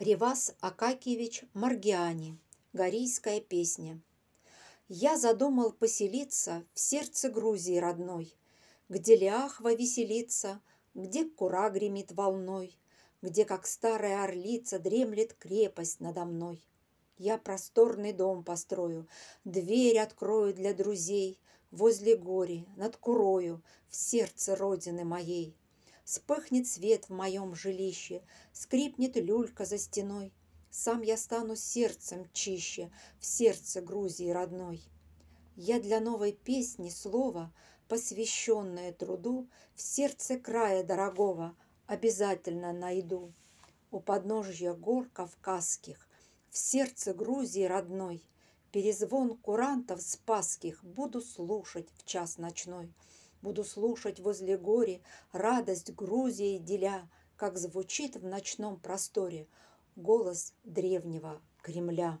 Ревас Акакиевич Маргиани. Горийская песня. Я задумал поселиться в сердце Грузии родной, Где Ляхва веселится, где кура гремит волной, Где, как старая орлица, дремлет крепость надо мной. Я просторный дом построю, Дверь открою для друзей Возле гори, над курою, В сердце родины моей. Вспыхнет свет в моем жилище, Скрипнет люлька за стеной. Сам я стану сердцем чище В сердце Грузии родной. Я для новой песни слово, Посвященное труду, В сердце края дорогого Обязательно найду. У подножья гор Кавказских, В сердце Грузии родной, Перезвон курантов спасских Буду слушать в час ночной. Буду слушать возле гори Радость Грузии деля, Как звучит в ночном просторе Голос древнего Кремля.